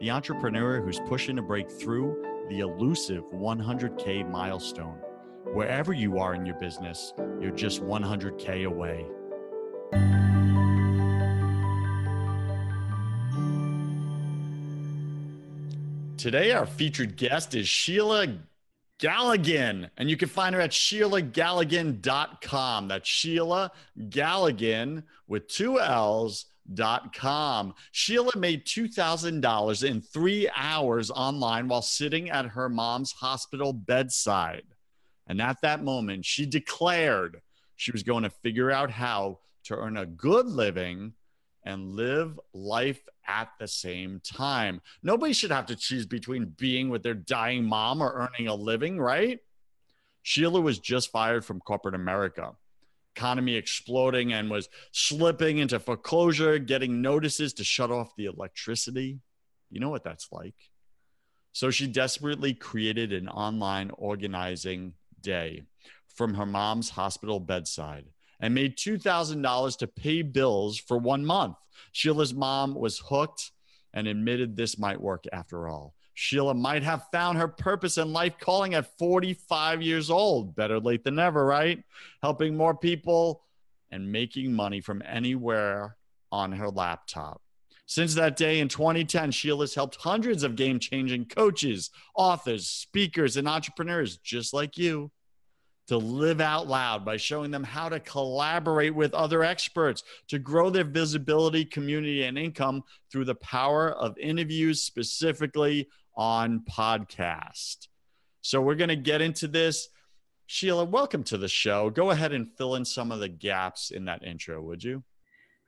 the entrepreneur who's pushing to break through the elusive 100K milestone. Wherever you are in your business, you're just 100K away. Today, our featured guest is Sheila Galligan, and you can find her at SheilaGalligan.com. That's Sheila Galligan with two L's com. Sheila made $2,000 in three hours online while sitting at her mom's hospital bedside. And at that moment, she declared she was going to figure out how to earn a good living and live life at the same time. Nobody should have to choose between being with their dying mom or earning a living, right? Sheila was just fired from corporate America economy exploding and was slipping into foreclosure, getting notices to shut off the electricity. You know what that's like. So she desperately created an online organizing day from her mom's hospital bedside and made $2,000 to pay bills for one month. Sheila's mom was hooked and admitted this might work after all. Sheila might have found her purpose in life calling at 45 years old. Better late than never, right? Helping more people and making money from anywhere on her laptop. Since that day in 2010, Sheila's helped hundreds of game changing coaches, authors, speakers, and entrepreneurs just like you to live out loud by showing them how to collaborate with other experts to grow their visibility, community, and income through the power of interviews, specifically on podcast. So we're going to get into this. Sheila, welcome to the show. Go ahead and fill in some of the gaps in that intro, would you?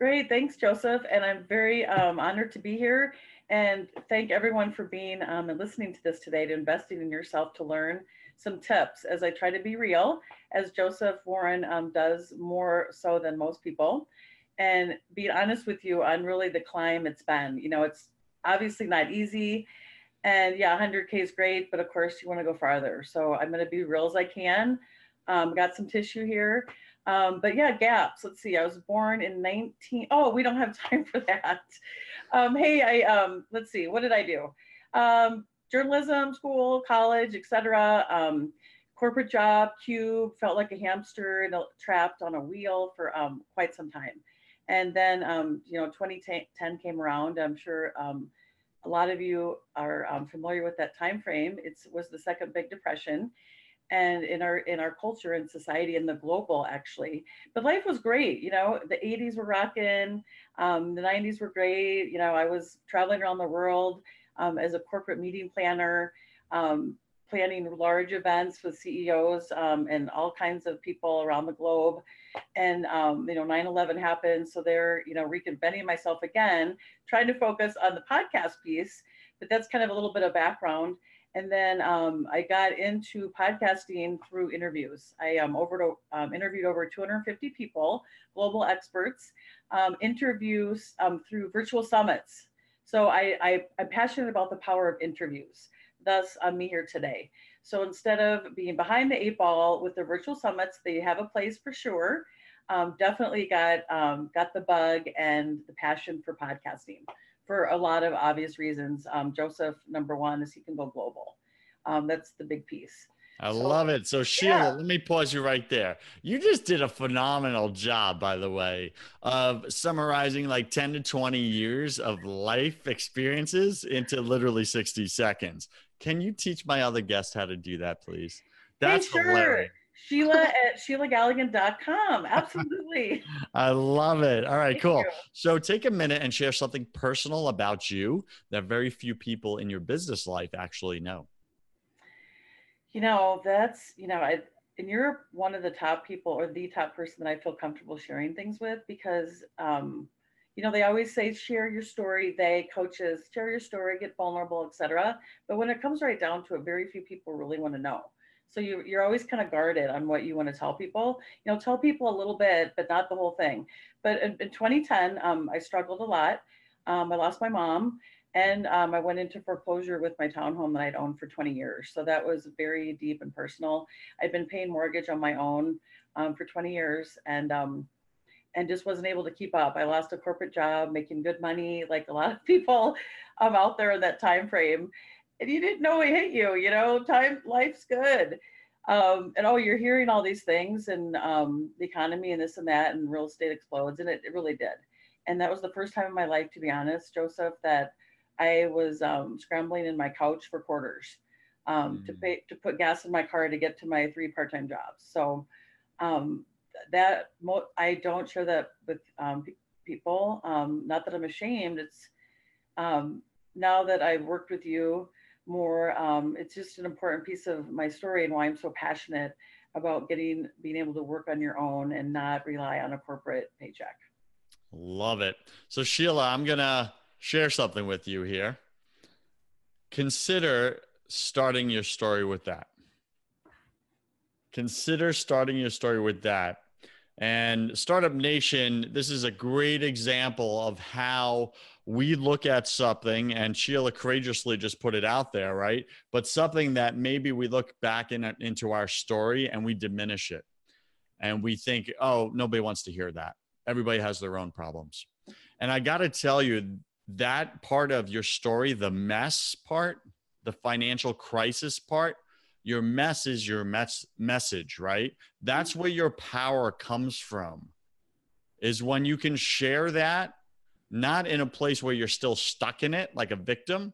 Great. Thanks, Joseph. And I'm very um, honored to be here. And thank everyone for being um, and listening to this today, to investing in yourself to learn some tips as I try to be real, as Joseph Warren um, does more so than most people. And being honest with you on really the climb it's been. You know, it's obviously not easy and yeah, 100K is great, but of course you want to go farther. So I'm going to be real as I can. Um, got some tissue here. Um, but yeah, gaps. Let's see. I was born in 19. Oh, we don't have time for that. Um, hey, I um, let's see. What did I do? Um, journalism, school, college, etc. Um, corporate job, cube. Felt like a hamster and trapped on a wheel for quite some time. And then you know, 2010 came around. I'm sure a lot of you are um, familiar with that time frame. It was the second big depression and in our in our culture and society and the global actually but life was great you know the 80s were rocking um, the 90s were great you know i was traveling around the world um, as a corporate meeting planner um, planning large events with ceos um, and all kinds of people around the globe. And um, you know 9-11 happened so they're you know reconvening myself again trying to focus on the podcast piece but that's kind of a little bit of background. And then um, i got into podcasting through interviews. I um, over to, um, interviewed over 250 people global experts um, interviews um, through virtual summits. So I, I i'm passionate about the power of interviews thus i'm me here today so instead of being behind the eight ball with the virtual summits, they have a place for sure. Um, definitely got um, got the bug and the passion for podcasting for a lot of obvious reasons. Um, Joseph, number one, is he can go global. Um, that's the big piece. I so, love it. So Sheila, yeah. let me pause you right there. You just did a phenomenal job, by the way, of summarizing like 10 to 20 years of life experiences into literally 60 seconds Can you teach my other guests how to do that, please? That's hey, sure. hilarious. Sheila at SheilaGalligan.com. Absolutely. I love it. All right, Thank cool. you. So take a minute and share something personal about you that very few people in your business life actually know. You know, that's, you know, I, and you're one of the top people or the top person that I feel comfortable sharing things with because, um, you know, they always say share your story. They coaches share your story, get vulnerable, etc. But when it comes right down to it, very few people really want to know. So you, you're always kind of guarded on what you want to tell people. You know, tell people a little bit, but not the whole thing. But in, in 2010, um, I struggled a lot. Um, I lost my mom, and um, I went into foreclosure with my townhome that I'd owned for 20 years. So that was very deep and personal. I'd been paying mortgage on my own um, for 20 years, and um, and just wasn't able to keep up. I lost a corporate job, making good money, like a lot of people um, out there in that time frame. And you didn't know it hit you you know? Time life's good. Um, and oh you're hearing all these things and um, the economy and this and that and real estate explodes and it, it really did. And that was the first time in my life to be honest joseph that i was um, scrambling in my couch for quarters um, mm. to pay to put gas in my car to get to my three part-time jobs. So um, that mo- i don't share that with um, people not that i'm ashamed it's now that i've worked with you more um, it's just an important piece of my story and why i'm so passionate about getting being able to work on your own and not rely on a corporate paycheck. Love it. So sheila i'm gonna share something with you here. Consider starting your story with that. Consider starting your story with that and startup nation this is a great example of how we look at something and Sheila courageously just put it out there, right? But something that maybe we look back in, into our story and we diminish it. And we think, oh, nobody wants to hear that. Everybody has their own problems. And I got to tell you, that part of your story, the mess part, the financial crisis part, your mess is your mess message, right? That's where your power comes from. Is when you can share that not in a place where you're still stuck in it like a victim,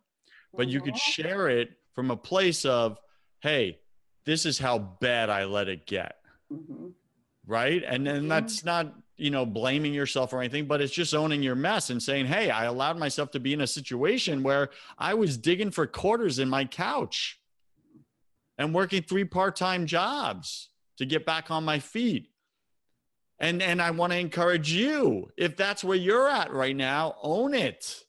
but you could mm-hmm. share it from a place of, hey, this is how bad I let it get. Mm-hmm. Right. And then mm-hmm. that's not, you know, blaming yourself or anything, but it's just owning your mess and saying, hey, I allowed myself to be in a situation where I was digging for quarters in my couch and working three part time jobs to get back on my feet. And and i want to encourage you if that's where you're at right now own it.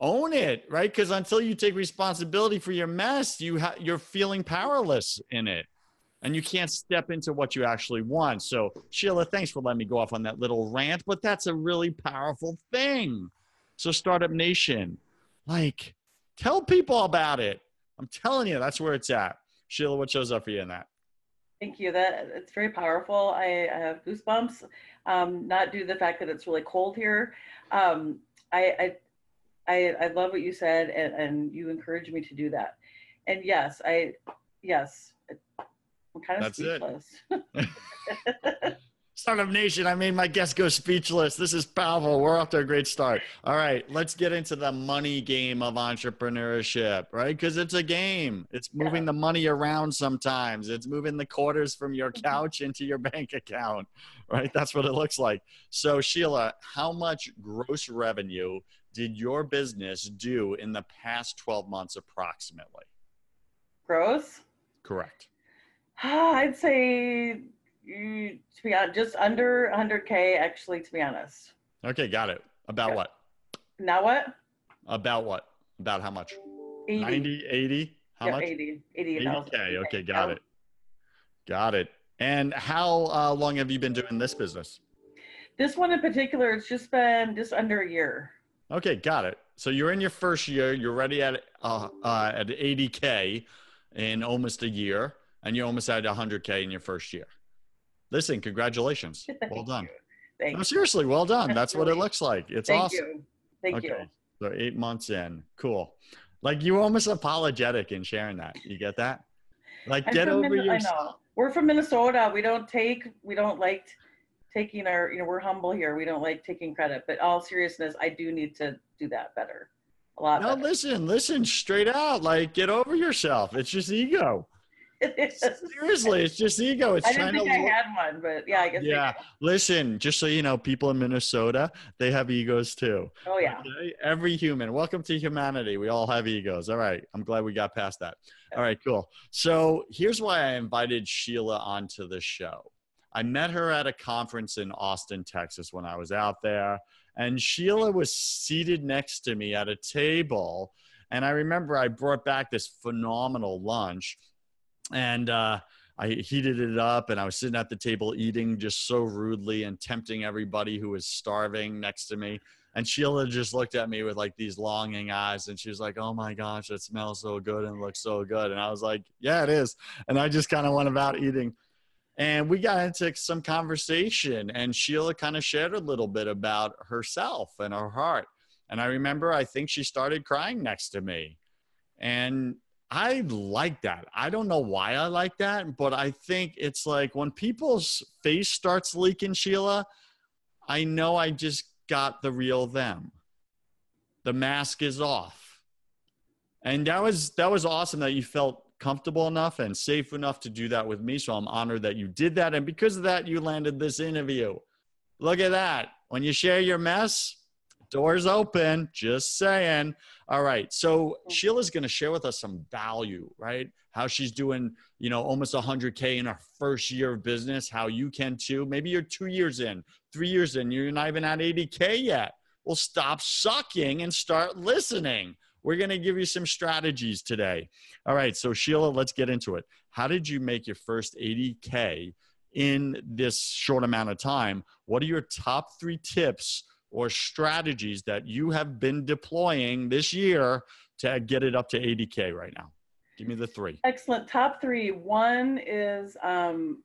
Own it right? Because until you take responsibility for your mess you ha- you're feeling powerless in it. And you can't step into what you actually want. So sheila thanks for letting me go off on that little rant but that's a really powerful thing. So startup nation like tell people about it. I'm telling you that's where it's at sheila what shows up for you in that Thank you. That it's very powerful. I, I have goosebumps. Um, not due to the fact that it's really cold here. Um, I, I, I I love what you said, and, and you encouraged me to do that. And yes, I yes, I'm kind of That's speechless. It. Startup Nation, I made my guest go speechless. This is powerful. We're off to a great start. All right, let's get into the money game of entrepreneurship, right? Because it's a game. It's moving yeah. the money around sometimes. It's moving the quarters from your mm-hmm. couch into your bank account, right? That's what it looks like. So, Sheila, how much gross revenue did your business do in the past 12 months approximately? Gross? Correct. I'd say to be honest, just under 100k actually. To be honest. Okay, got it. About yeah. what? Now what? About what? About how much? 80. 90, 80? How yeah, much? 80. 80. 80K. Okay, got it. Got it. And how uh, long have you been doing this business? This one in particular, it's just been just under a year. Okay, got it. So you're in your first year. You're ready at uh, uh, at 80k in almost a year, and you're almost at 100k in your first year. Listen, congratulations. Well done. Thank no, seriously, well done. That's what it looks like. It's Thank awesome. You. Thank okay. you. So eight months in. Cool. Like you almost apologetic in sharing that. You get that? Like get over Min- yourself. We're from Minnesota. We don't take, we don't like taking our, you know, we're humble here. We don't like taking credit, but all seriousness, I do need to do that better. a lot. No, better. listen, listen, straight out. Like, get over yourself. It's just ego. Seriously, it's just ego. It's I trying didn't to. think I look- had one, but yeah, I guess. Yeah, listen. Just so you know, people in Minnesota, they have egos too. Oh yeah. Okay? Every human. Welcome to humanity. We all have egos. All right. I'm glad we got past that. All right, cool. So here's why I invited Sheila onto the show. I met her at a conference in Austin, Texas when I was out there. And Sheila was seated next to me at a table. And I remember I brought back this phenomenal lunch. And uh, I heated it up and I was sitting at the table eating just so rudely and tempting everybody who was starving next to me. And Sheila just looked at me with like these longing eyes and she was like, Oh my gosh, it smells so good and looks so good. And I was like, Yeah, it is. And I just kind of went about eating. And we got into some conversation and Sheila kind of shared a little bit about herself and her heart. And I remember I think she started crying next to me. And I like that. I don't know why I like that, but I think it's like when people's face starts leaking, Sheila, I know I just got the real them. The mask is off. And that was that was awesome that you felt comfortable enough and safe enough to do that with me. So I'm honored that you did that. And because of that, you landed this interview. Look at that. When you share your mess, doors open. Just saying. All right. So mm-hmm. Sheila's going to share with us some value, right? How she's doing, you know, almost 100K in her first year of business, how you can too. Maybe you're two years in, three years in, you're not even at 80K yet. Well, stop sucking and start listening. We're going to give you some strategies today. All right. So, Sheila, let's get into it. How did you make your first 80K in this short amount of time? What are your top three tips or strategies that you have been deploying this year to get it up to 80K right now? Give me the three. Excellent. Top three. One is um,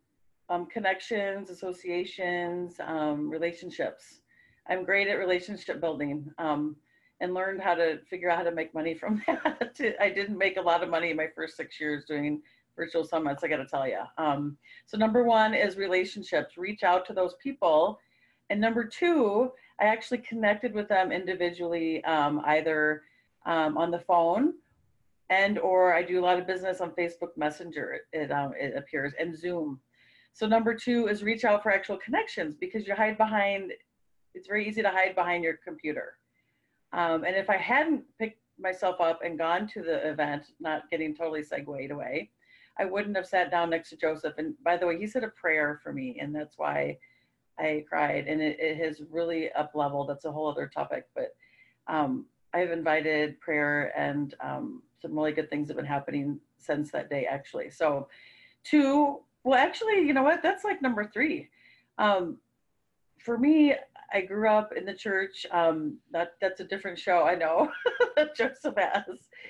um, connections, associations, um, relationships. I'm great at relationship building um, and learned how to figure out how to make money from that. I didn't make a lot of money in my first six years doing virtual summits, I got to tell you. Um, so, number one is relationships. Reach out to those people. And number two, I actually connected with them individually, um, either um, on the phone and or I do a lot of business on Facebook Messenger. It, um, it appears and Zoom. So number two is reach out for actual connections because you hide behind. It's very easy to hide behind your computer. Um, and if I hadn't picked myself up and gone to the event, not getting totally segued away, I wouldn't have sat down next to Joseph. And by the way, he said a prayer for me, and that's why I cried. And it, it has really up leveled. That's a whole other topic, but um, I've invited prayer and um, some really good things have been happening since that day, actually. So, two, well, actually, you know what? That's like number three. Um, for me, I grew up in the church. Um, that that's a different show, I know Joseph has.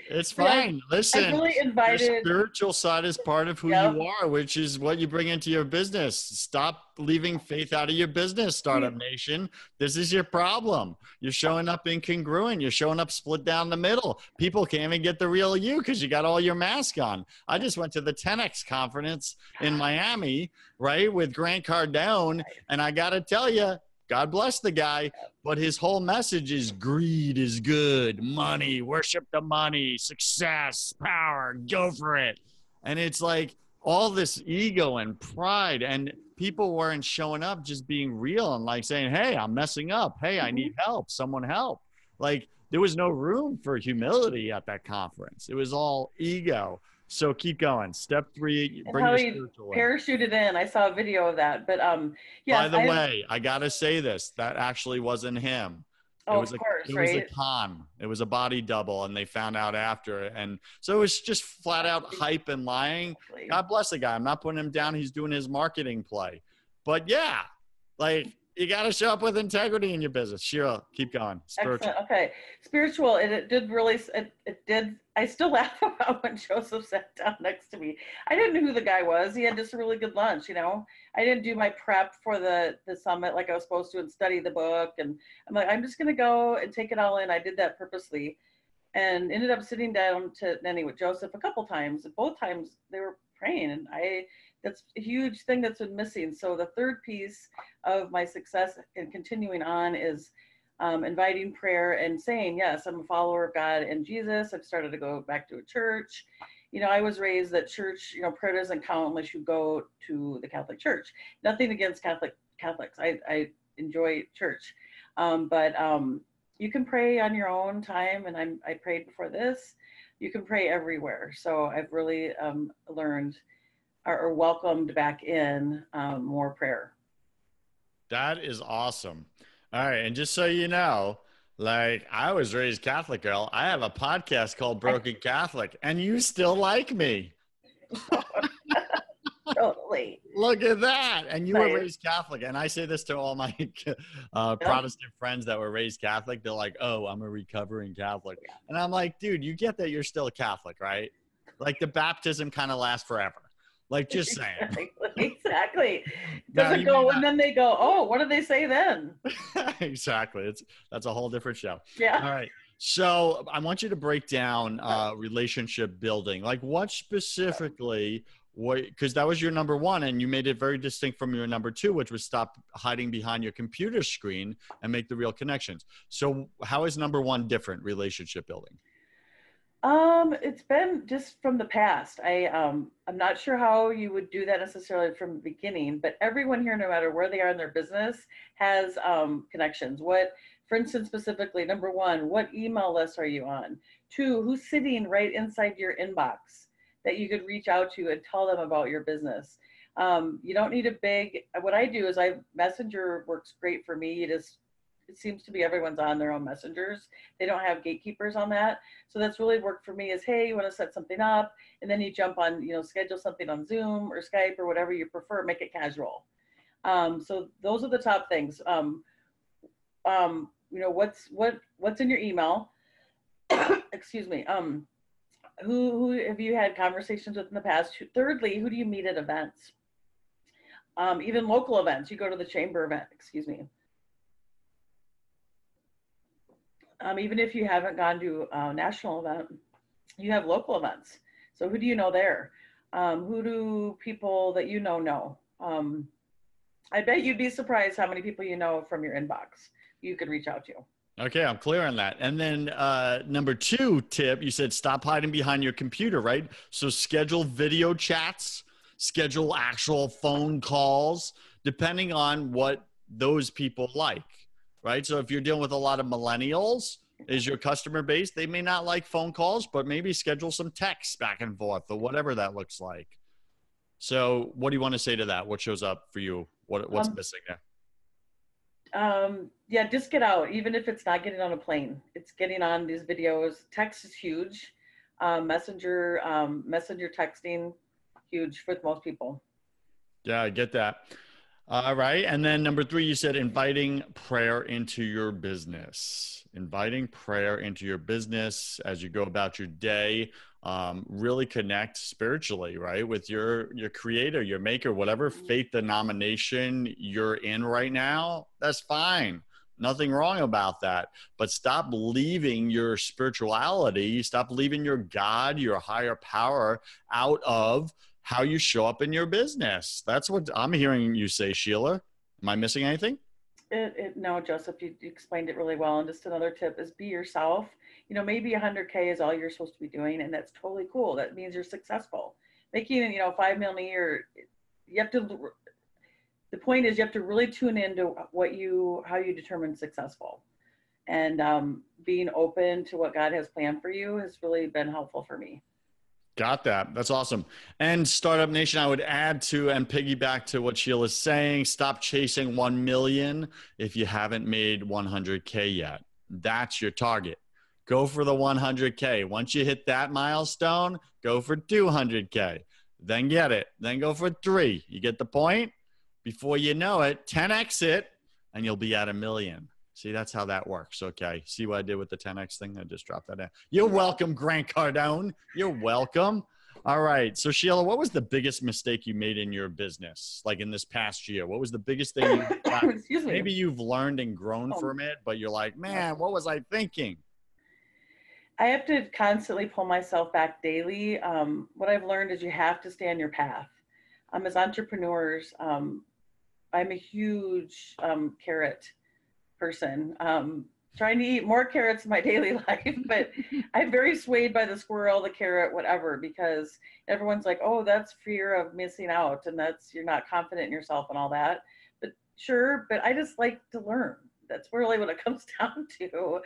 It's But I- fine. Listen, I really invited. your spiritual side is part of who Yep. you are, which is what you bring into your business. Stop leaving faith out of your business, Startup Nation. This is your problem. You're showing up incongruent. You're showing up split down the middle. People can't even get the real you because you got all your mask on. I just went to the 10X conference in Miami, right, with Grant Cardone. And I got to tell you, God bless the guy, but his whole message is greed is good, money, worship the money, success, power, go for it. And it's like all this ego and pride, and people weren't showing up just being real and like saying, Hey, I'm messing up. Hey, I mm-hmm. need help. Someone help. Like there was no room for humility at that conference. It was all ego. So keep going. Step three, bring your spiritual in. parachuted in. I saw a video of that, but um, yeah. By the way, I gotta say this. That actually wasn't him. oh, it was of a, course, it was a con. It was a body double, and they found out after. And so it was just flat out hype and lying. God bless the guy. I'm not putting him down. He's doing his marketing play. But yeah, like you got to show up with integrity in your business. Sure, keep going. Spiritual. Excellent. Okay, spiritual. It, it did really. It, it did. I still laugh about when Joseph sat down next to me. I didn't know who the guy was. He had just a really good lunch. You know, I didn't do my prep for the the summit like I was supposed to and study the book. And I'm like, I'm just gonna go and take it all in. I did that purposely, and ended up sitting down to Nenny with Joseph a couple times. Both times they were praying, and I. That's a huge thing that's been missing. So the third piece of my success and continuing on is um, inviting prayer and saying, Yes, I'm a follower of God and Jesus. I've started to go back to a church. You know, I was raised that church, you know, prayer doesn't count unless you go to the Catholic Church. Nothing against Catholic Catholics. I, I enjoy church. Um, but um, you can pray on your own time. And I'm, I prayed before this. You can pray everywhere. So I've really um, learned or, or, welcomed back in um, more prayer. That is awesome. All right. And just so you know, like I was raised Catholic girl. I have a podcast called Broken Catholic, and you still like me. totally. Look at that. And you right. were raised Catholic. And I say this to all my uh, yeah. Protestant friends that were raised Catholic. They're like, oh, I'm a recovering Catholic. And I'm like, dude, you get that you're still Catholic, right? Like the baptism kind of lasts forever. Like just saying. exactly. Doesn't go and then they go, oh, what do they say then? exactly. It's that's a whole different show. Yeah. All right. So I want you to break down uh, relationship building. Like what specifically what because that was your number one and you made it very distinct from your number two which was stop hiding behind your computer screen and make the real connections so how is number one different relationship building um, it's been just from the past. I um, I'm not sure how you would do that necessarily from the beginning, but everyone here, no matter where they are in their business, has um, connections. What, for instance, specifically, number one, what email list are you on? Two, who's sitting right inside your inbox that you could reach out to and tell them about your business? Um, you don't need a big. What I do is I Messenger works great for me. It is it seems to be everyone's on their own messengers. They don't have gatekeepers on that. So that's really worked for me is, hey, you want to set something up and then you jump on, you know, schedule something on Zoom or Skype or whatever you prefer, make it casual. Um, so those are the top things. Um, um, you know, what's, what, what's in your email? Excuse me. Um, who, who have you had conversations with in the past? Thirdly, who do you meet at events? Um, even local events. You go to the chamber event, excuse me. Um, even if you haven't gone to a national event, you have local events. So who do you know there? Um, who do people that you know know? Um, I bet you'd be surprised how many people you know from your inbox you could reach out to. Okay, I'm clear on that. And then uh, number two tip, you said stop hiding behind your computer, right? So schedule video chats, schedule actual phone calls, depending on what those people like right? So if you're dealing with a lot of millennials, is your customer base, they may not like phone calls, but maybe schedule some texts back and forth or whatever that looks like. So what do you want to say to that? What shows up for you? What what's um, missing there? Um, yeah, just get out. Even if it's not getting on a plane, it's getting on these videos. Text is huge. Um, messenger, um, messenger texting, huge for most people. Yeah, I get that. All right. And then number three, you said inviting prayer into your business. Inviting prayer into your business as you go about your day. Um, really connect spiritually, right, with your your creator, your maker, whatever mm-hmm. faith denomination you're in right now. That's fine. Nothing wrong about that. But stop leaving your spirituality, stop leaving your God, your higher power out of how you show up in your business. That's what I'm hearing you say, Sheila. Am I missing anything? It, it, no, Joseph, you, explained it really well. And just another tip is be yourself. You know, maybe 100K is all you're supposed to be doing, and that's totally cool. That means you're successful. Making, you know, five million a year, you have to. The point is, you have to really tune into what you, how you determine successful, and um, being open to what God has planned for you has really been helpful for me. Got that. That's awesome. And Startup Nation, I would add to and piggyback to what Sheila's saying. Stop chasing 1 million if you haven't made 100K yet. That's your target. Go for the 100K. Once you hit that milestone, go for 200K. Then get it. Then go for three. You get the point? Before you know it, 10x it, and you'll be at a million. See, that's how that works. Okay. See what I did with the 10X thing? I just dropped that in. You're welcome, Grant Cardone. You're welcome. All right. So, Sheila, what was the biggest mistake you made in your business, like in this past year? What was the biggest thing you Excuse me. maybe you've learned and grown oh. from it, but you're like, man, what was I thinking? I have to constantly pull myself back daily. Um, what I've learned is you have to stay on your path. Um, as entrepreneurs, um, I'm a huge um, carrot person. Um, trying to eat more carrots in my daily life, but I'm very swayed by the squirrel, the carrot, whatever, because everyone's like, oh, that's fear of missing out and that's you're not confident in yourself and all that. But sure, but I just like to learn. That's really what it comes down to.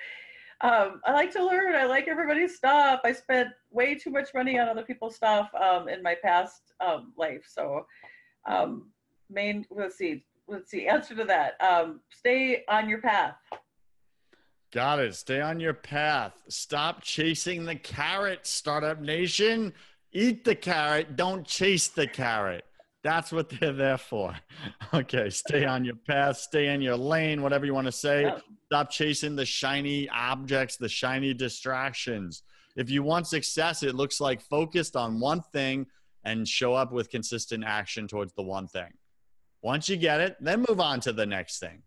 Um, I like to learn. I like everybody's stuff. I spent way too much money on other people's stuff um, in my past um, life. So, um, main, let's see, let's see, answer to that. Um, stay on your path. Got it. Stay on your path. Stop chasing the carrot, Startup Nation. Eat the carrot. Don't chase the carrot. That's what they're there for. Okay. Stay on your path. Stay in your lane, whatever you want to say. Stop chasing the shiny objects, the shiny distractions. If you want success, it looks like focused on one thing and show up with consistent action towards the one thing. Once you get it, then move on to the next thing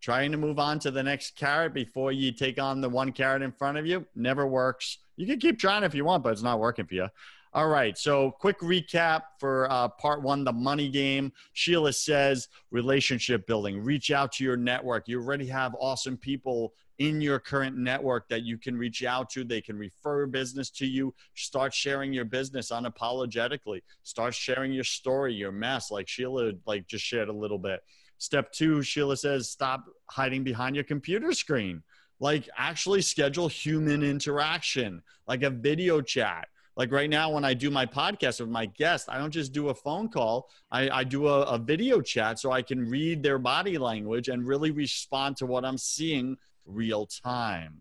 trying to move on to the next carrot before you take on the one carrot in front of you never works. You can keep trying if you want, but it's not working for you. All right. So, quick recap for uh, part one the money game. Sheila says relationship building, reach out to your network. You already have awesome people in your current network that you can reach out to. They can refer business to you. Start sharing your business unapologetically. Start sharing your story, your mess, like Sheila like just shared a little bit. Step two, Sheila says, stop hiding behind your computer screen. Like, actually schedule human interaction, like a video chat. Like right now, when I do my podcast with my guest, I don't just do a phone call, I, I do a, a video chat so I can read their body language and really respond to what I'm seeing real time.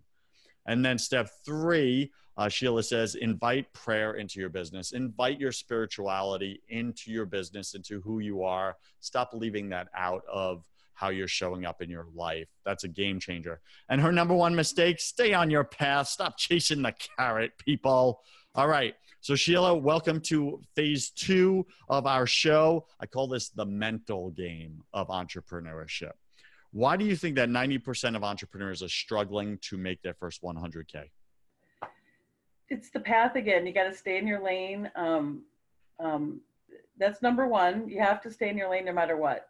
And then step three, uh, Sheila says, invite prayer into your business, invite your spirituality into your business, into who you are. Stop leaving that out of how you're showing up in your life. That's a game changer. And her number one mistake stay on your path, stop chasing the carrot, people. All right. So, Sheila, welcome to phase two of our show. I call this the mental game of entrepreneurship. Why do you think that 90% of entrepreneurs are struggling to make their first 100K? it's the path again. You got to stay in your lane. Um, um, that's number one. You have to stay in your lane no matter what.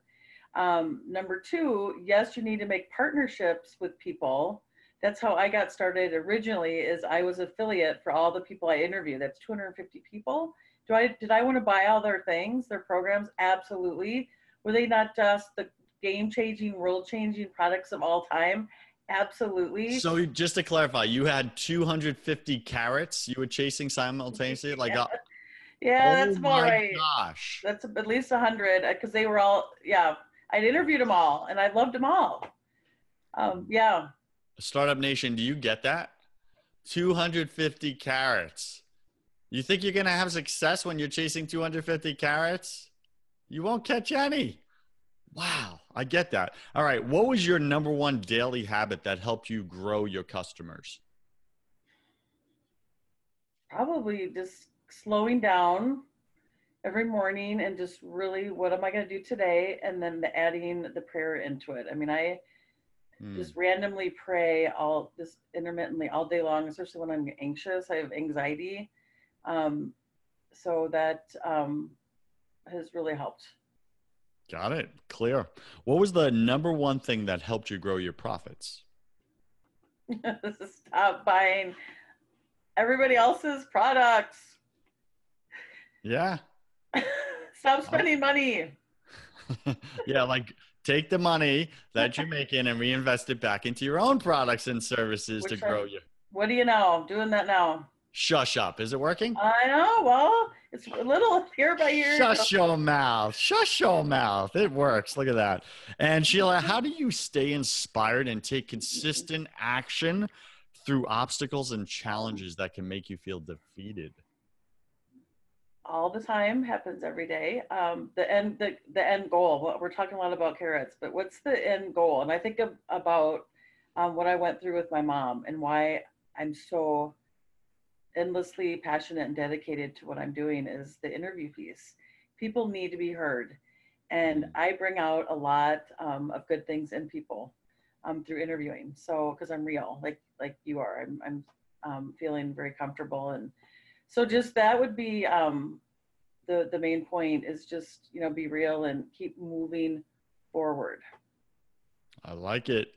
Um, number two, yes, you need to make partnerships with people. That's how I got started originally. Is I was affiliate for all the people I interview. That's 250 people. Do I did I want to buy all their things, their programs? Absolutely. Were they not just the game changing, world changing products of all time? Absolutely. So just to clarify, you had 250 carrots you were chasing simultaneously, like yeah, yeah oh that's about right. Gosh, that's at least a hundred because they were all yeah. I'd interviewed them all and I loved them all. Um, yeah. Startup Nation, do you get that? 250 carrots. You think you're gonna have success when you're chasing 250 carrots? You won't catch any. Wow, I get that. All right, what was your number one daily habit that helped you grow your customers? Probably just slowing down every morning and just really what am I going to do today and then the adding the prayer into it. I mean, I mm. just randomly pray all just intermittently all day long, especially when I'm anxious. I have anxiety. Um, so that um, has really helped. Got it. Clear. What was the number one thing that helped you grow your profits? Stop buying everybody else's products. Yeah. Stop spending money. yeah, like take the money that you're making and reinvest it back into your own products and services Which to grow you. What do you know? I'm doing that now. Shush up. Is it working? I know. Well, it's a little here by ear. Shush your mouth. Shush your mouth. It works. Look at that. And Sheila, mm-hmm. how do you stay inspired and take consistent action through obstacles and challenges that can make you feel defeated? All the time happens every day. Um, the end, the, the end goal. We're talking a lot about carrots, but what's the end goal? And I think of, about um, what I went through with my mom and why I'm so endlessly passionate and dedicated to what I'm doing is the interview piece. People need to be heard. And I bring out a lot um, of good things in people um, through interviewing. So, because I'm real, like like you are, I'm, I'm um, feeling very comfortable. And so, just that would be um, the the main point is just you know be real and keep moving forward. I like it.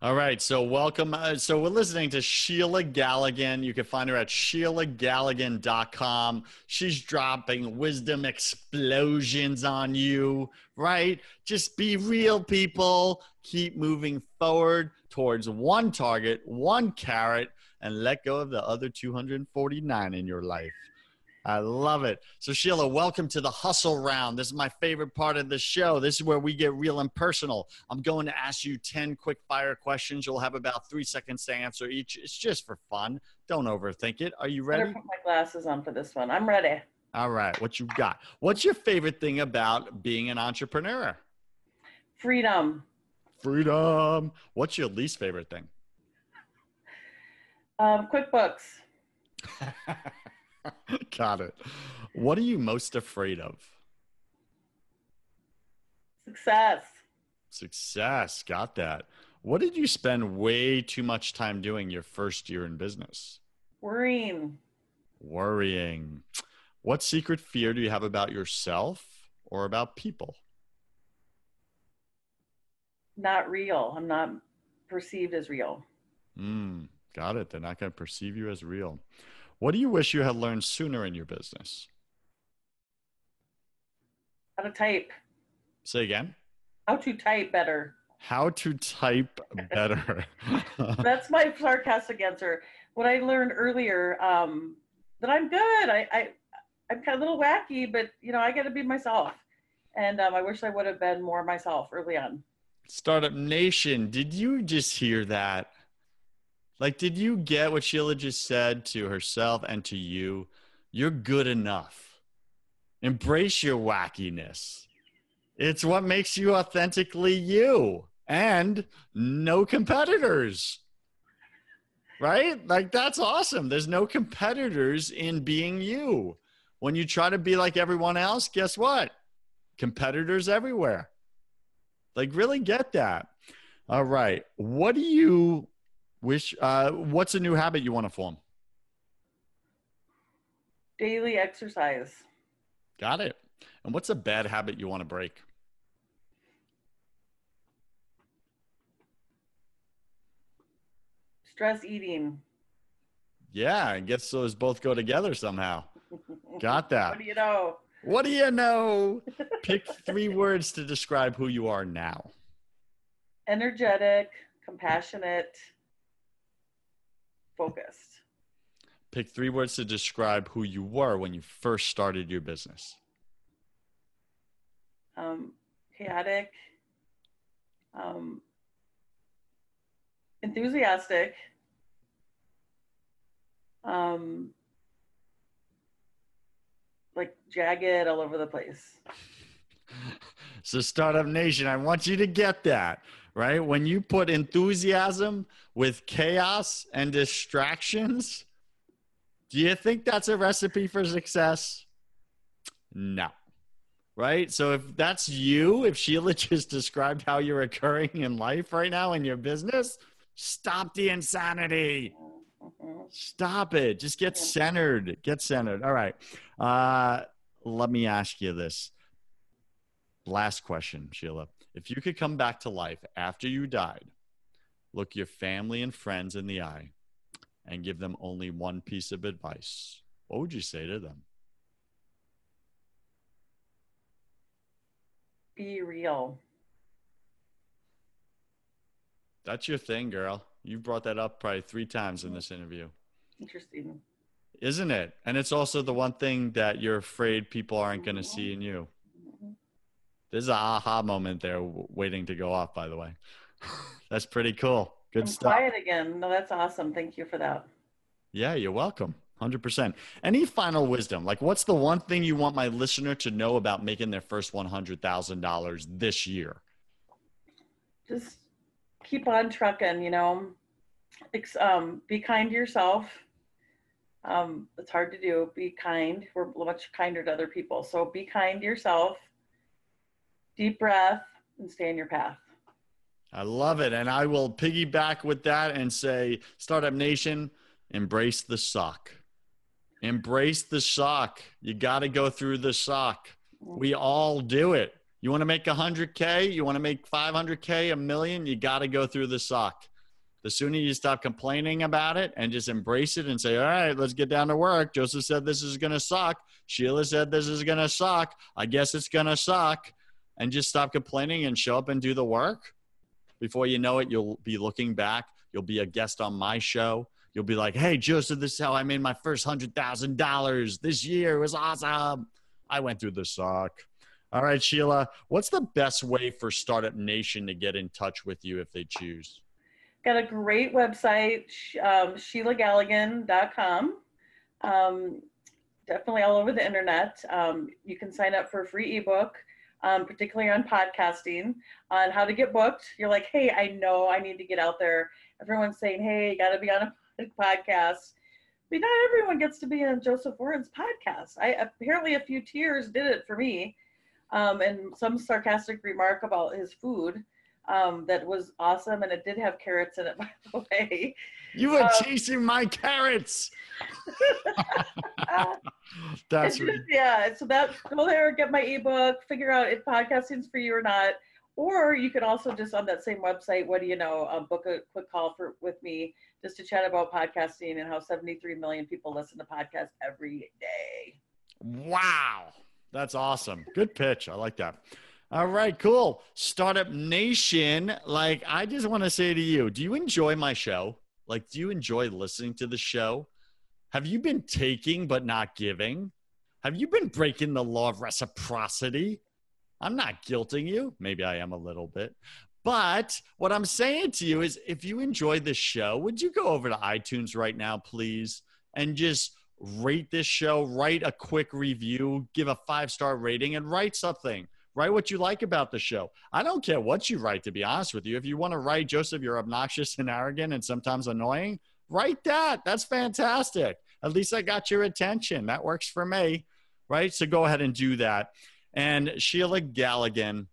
All right, so welcome. Uh, so we're listening to Sheila Galligan. You can find her at SheilaGalligan.com. She's dropping wisdom explosions on you, right? Just be real, people. Keep moving forward towards one target, one carrot, and let go of the other 249 in your life. I love it. So, Sheila, welcome to the hustle round. This is my favorite part of the show. This is where we get real and personal. I'm going to ask you 10 quick fire questions. You'll have about three seconds to answer each. It's just for fun. Don't overthink it. Are you ready? Better put my glasses on for this one. I'm ready. All right. What you got? What's your favorite thing about being an entrepreneur? Freedom. Freedom. What's your least favorite thing? Um, QuickBooks. Got it. What are you most afraid of? Success. Success. Got that. What did you spend way too much time doing your first year in business? Worrying. Worrying. What secret fear do you have about yourself or about people? Not real. I'm not perceived as real. Mm, got it. They're not going to perceive you as real. What do you wish you had learned sooner in your business? How to type. Say again. How to type better. How to type better. That's my sarcastic answer. What I learned earlier, um, that I'm good. I, I, I'm kind of a little wacky, but you know, I got to be myself. And um, I wish I would have been more myself early on. Startup Nation, did you just hear that? Like, did you get what Sheila just said to herself and to you? You're good enough. Embrace your wackiness. It's what makes you authentically you and no competitors. Right? Like, that's awesome. There's no competitors in being you. When you try to be like everyone else, guess what? Competitors everywhere. Like, really get that. All right. What do you Wish. Uh, what's a new habit you want to form? Daily exercise. Got it. And what's a bad habit you want to break? Stress eating. Yeah, I guess those both go together somehow. Got that. what do you know? What do you know? Pick three words to describe who you are now. Energetic, compassionate, focused. Pick three words to describe who you were when you first started your business. Um, chaotic, um, enthusiastic, um, like jagged all over the place. so, Startup Nation, I want you to get that right? When you put enthusiasm with chaos and distractions, do you think that's a recipe for success? No. Right? So if that's you, if Sheila just described how you're occurring in life right now in your business, stop the insanity. Stop it. Just get centered. Get centered. All right. Uh, let me ask you this. Last question, Sheila. If you could come back to life after you died, look your family and friends in the eye, and give them only one piece of advice, what would you say to them? Be real. That's your thing, girl. You brought that up probably three times in this interview. Interesting. Isn't it? And it's also the one thing that you're afraid people aren't going to see in you. There's an aha moment there waiting to go off, by the way. that's pretty cool. Good I'm stuff. Quiet again. No, that's awesome. Thank you for that. Yeah, you're welcome. 100%. Any final wisdom? Like, what's the one thing you want my listener to know about making their first $100,000 this year? Just keep on trucking, you know. Um, be kind to yourself. Um, it's hard to do. Be kind. We're much kinder to other people. So be kind to yourself deep breath and stay in your path. I love it. And I will piggyback with that and say, Startup Nation, embrace the suck. Embrace the suck. You got to go through the suck. We all do it. You want to make 100K? You want to make 500K, a million? You got to go through the suck. The sooner you stop complaining about it and just embrace it and say, all right, let's get down to work. Joseph said this is going to suck. Sheila said this is going to suck. I guess it's going to suck. And just stop complaining and show up and do the work. Before you know it, you'll be looking back. You'll be a guest on my show. You'll be like, hey, Joseph, this is how I made my first $100,000 this year. It was awesome. I went through the suck. All right, Sheila, what's the best way for Startup Nation to get in touch with you if they choose? Got a great website, um, SheilaGalligan.com. Um, definitely all over the internet. Um, you can sign up for a free ebook, um, particularly on podcasting, on how to get booked. You're like, hey, I know I need to get out there. Everyone's saying, hey, you got to be on a podcast. But not everyone gets to be on Joseph Warren's podcast. I apparently a few tears did it for me um, and some sarcastic remark about his food um, that was awesome, and it did have carrots in it, by the way. You were um, chasing my carrots. That's right. Yeah, so that go there, get my ebook, figure out if podcasting's for you or not. Or you could also just on that same website, what do you know, um, book a quick call for with me just to chat about podcasting and how 73 million people listen to podcasts every day. Wow. That's awesome. Good pitch. I like that. All right, cool. Startup Nation, like I just want to say to you, do you enjoy my show? Like, do you enjoy listening to the show? Have you been taking but not giving? Have you been breaking the law of reciprocity? I'm not guilting you. Maybe I am a little bit. But what I'm saying to you is if you enjoy this show, would you go over to iTunes right now, please, and just rate this show, write a quick review, give a five star rating, and write something. Write what you like about the show. I don't care what you write, to be honest with you. If you want to write, Joseph, you're obnoxious and arrogant and sometimes annoying, write that. That's fantastic. At least I got your attention. That works for me, right? So go ahead and do that. And Sheila Galligan,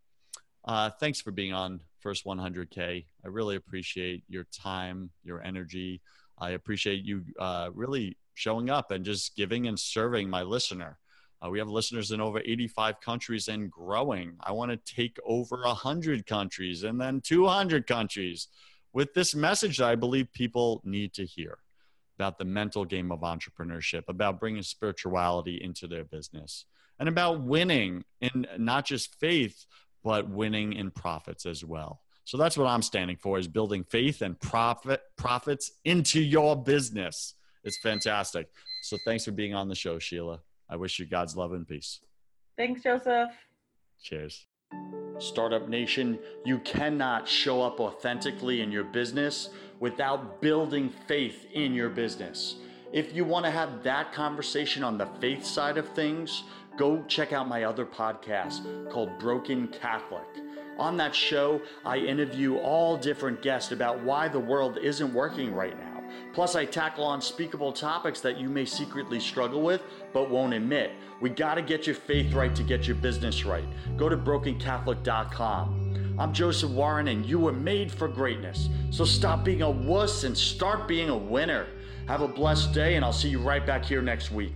uh, thanks for being on First 100K. I really appreciate your time, your energy. I appreciate you uh, really showing up and just giving and serving my listener. Uh, we have listeners in over 85 countries and growing. I want to take over 100 countries and then 200 countries with this message that I believe people need to hear about the mental game of entrepreneurship, about bringing spirituality into their business, and about winning in not just faith, but winning in profits as well. So that's what I'm standing for is building faith and profit profits into your business. It's fantastic. So thanks for being on the show, Sheila. I wish you God's love and peace. Thanks, Joseph. Cheers. Startup Nation, you cannot show up authentically in your business without building faith in your business. If you want to have that conversation on the faith side of things, go check out my other podcast called Broken Catholic. On that show, I interview all different guests about why the world isn't working right now Plus, I tackle unspeakable topics that you may secretly struggle with but won't admit. We got to get your faith right to get your business right. Go to brokencatholic.com. I'm Joseph Warren, and you were made for greatness. So stop being a wuss and start being a winner. Have a blessed day, and I'll see you right back here next week.